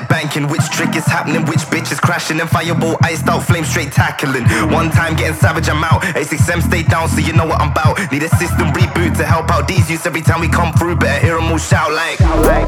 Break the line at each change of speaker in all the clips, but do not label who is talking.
Internet banking. Which trick is happening? Which bitch is crashing? And fireball iced out, flame straight tackling. One time getting savage, I'm out. A6M stay down, so you know what I'm about. Need a system reboot to help out these youths every time we come through. Better hear 'em all shout like. Every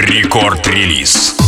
Рекорд-релиз.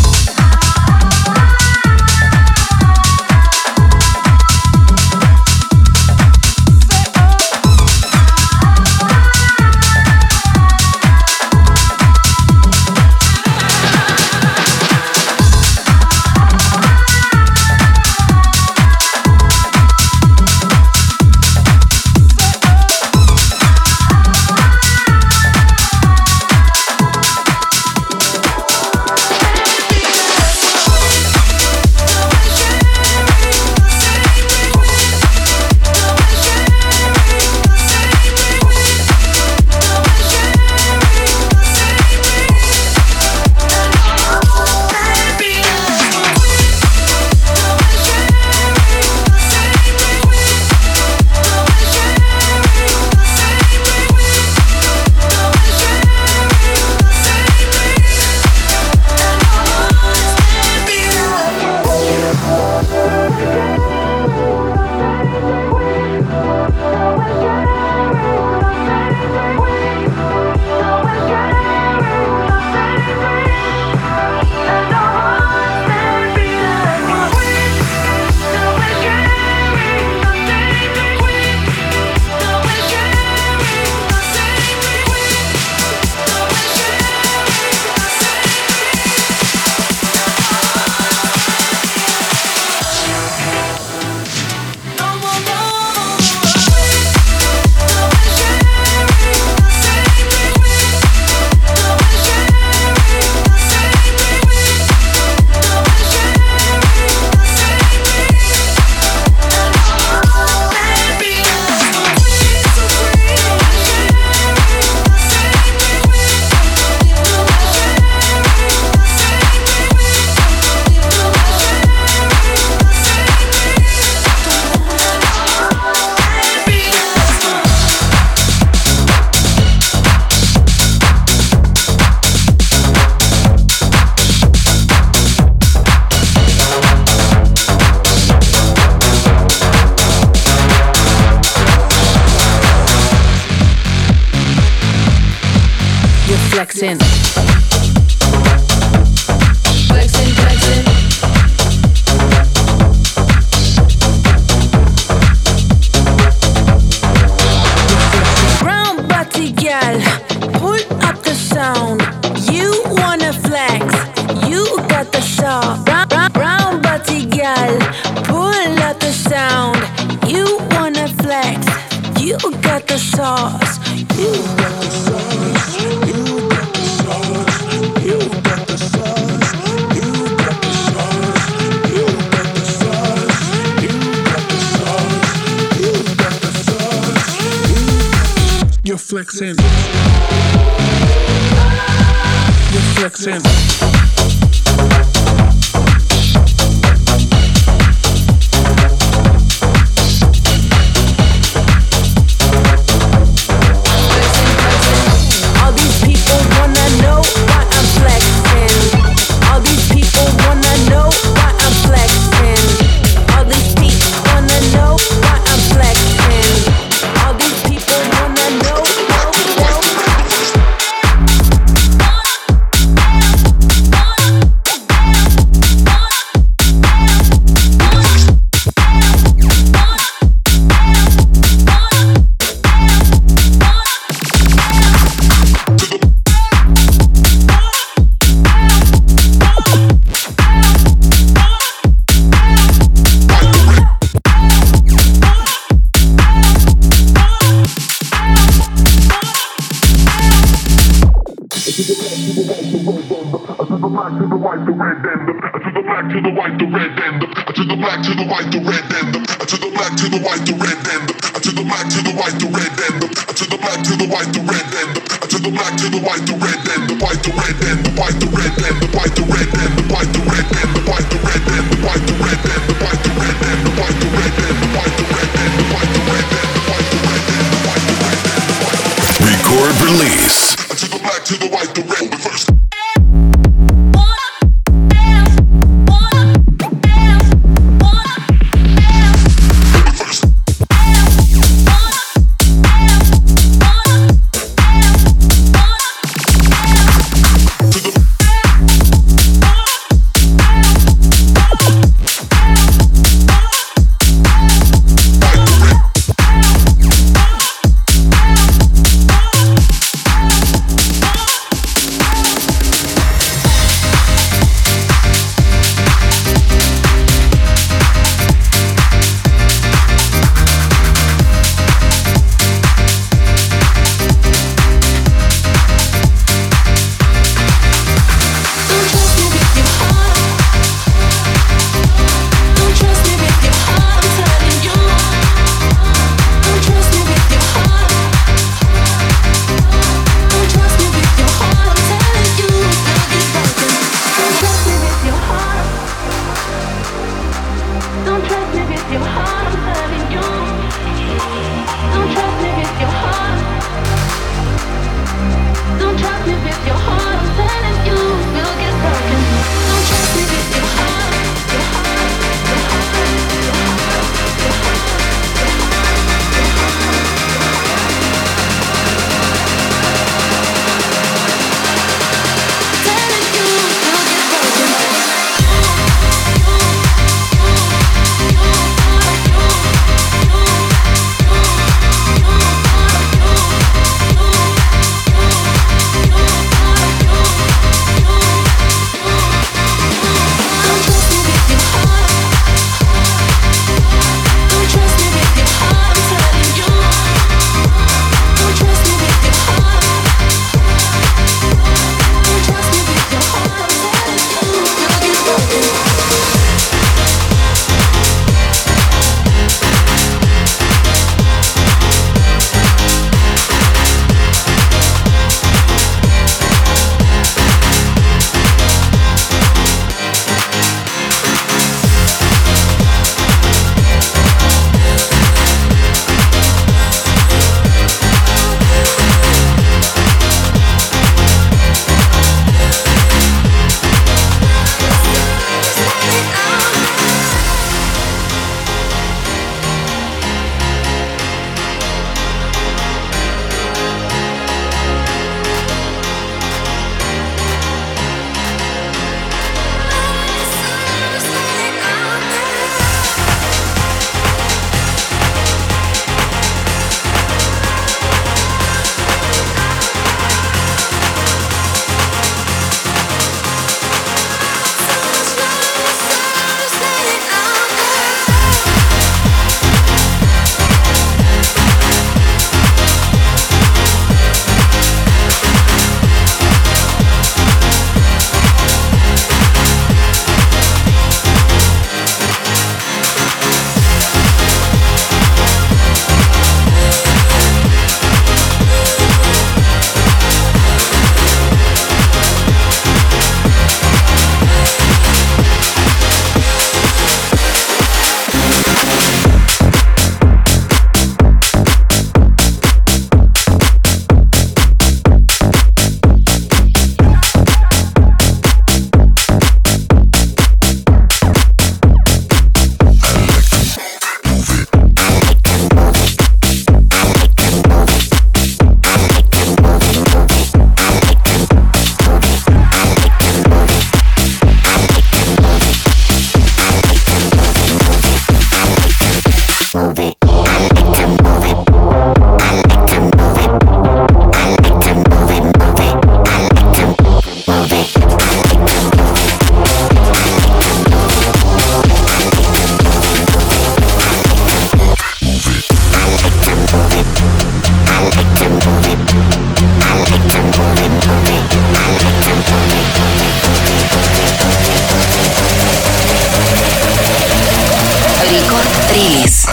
Рекорд-релиз.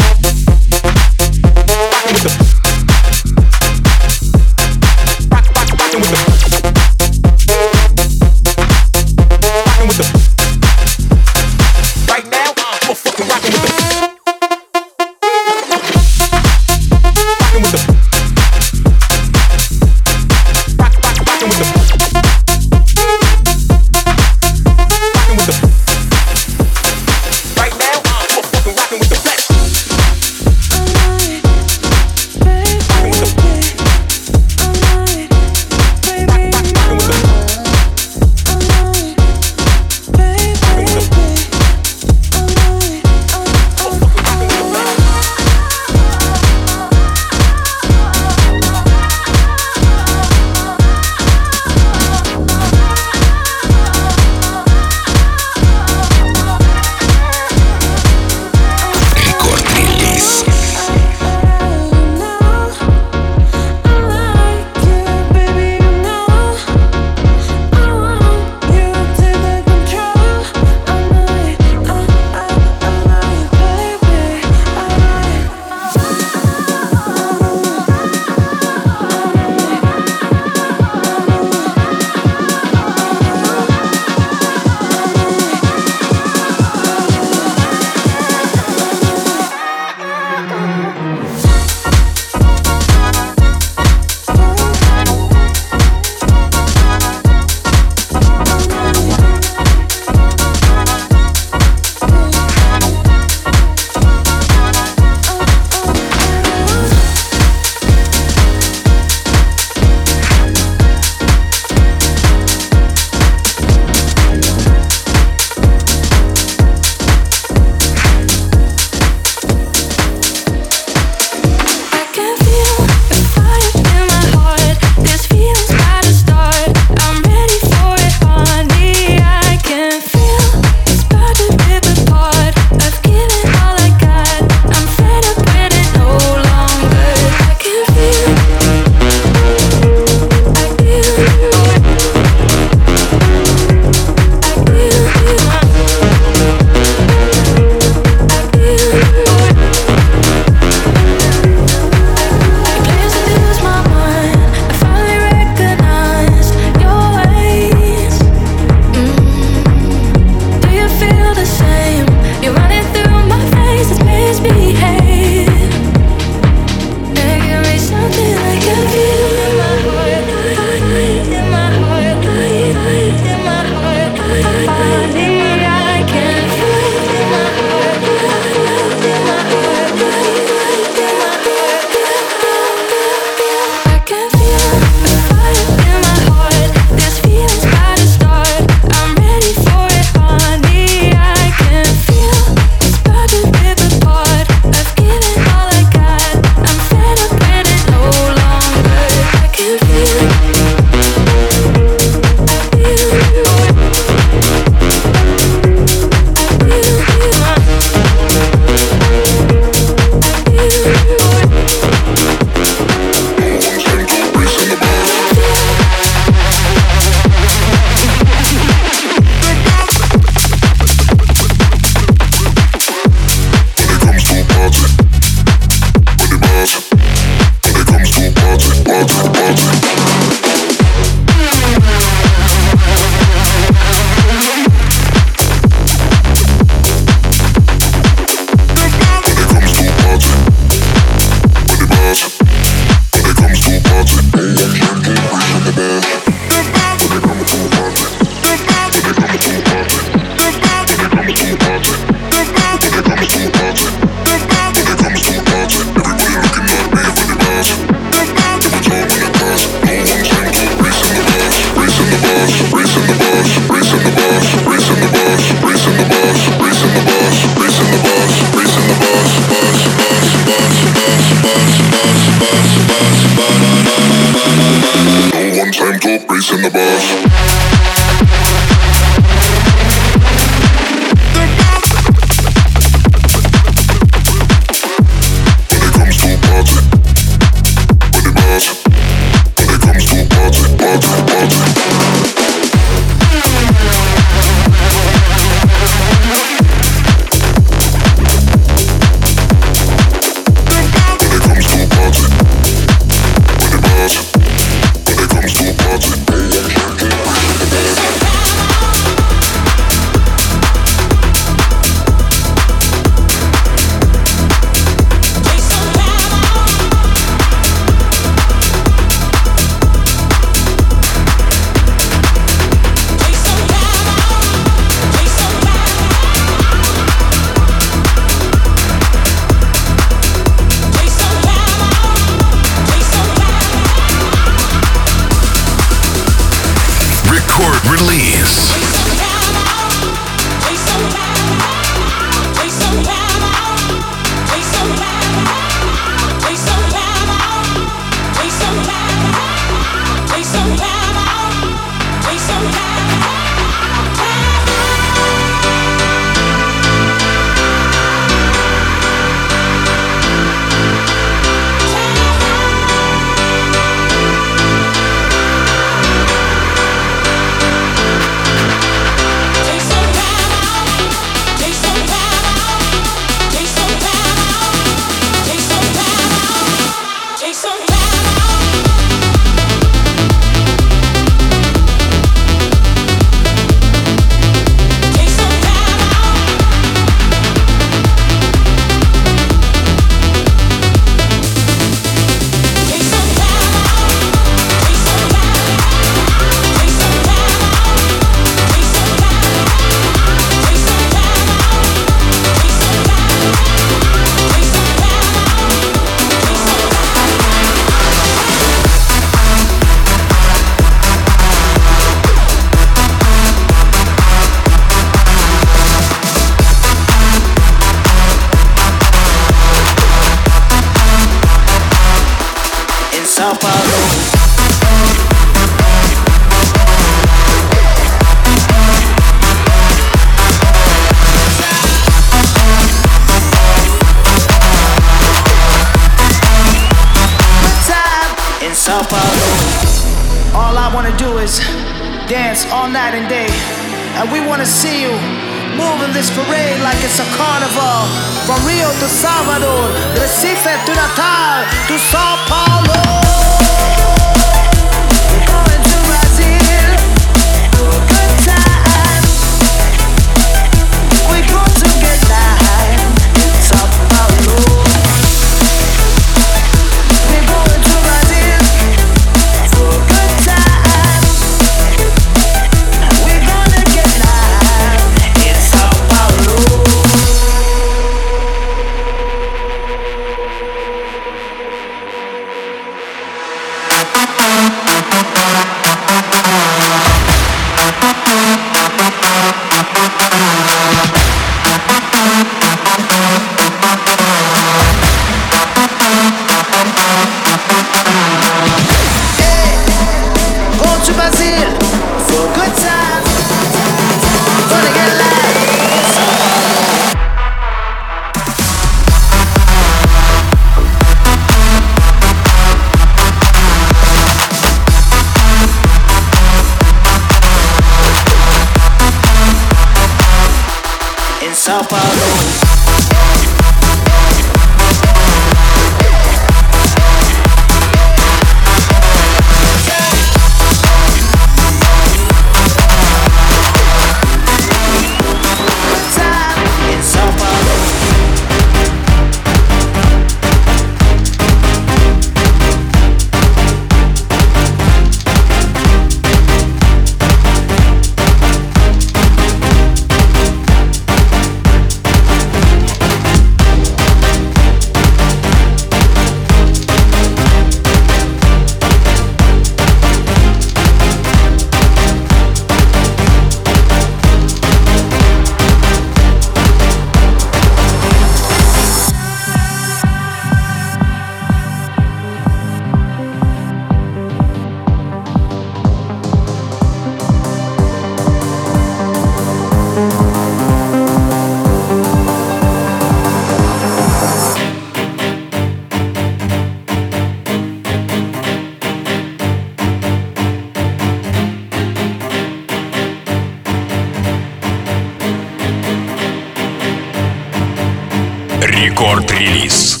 Рекорд-релиз.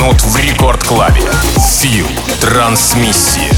Минут в Рекорд-клабе. Фил. Трансмиссия.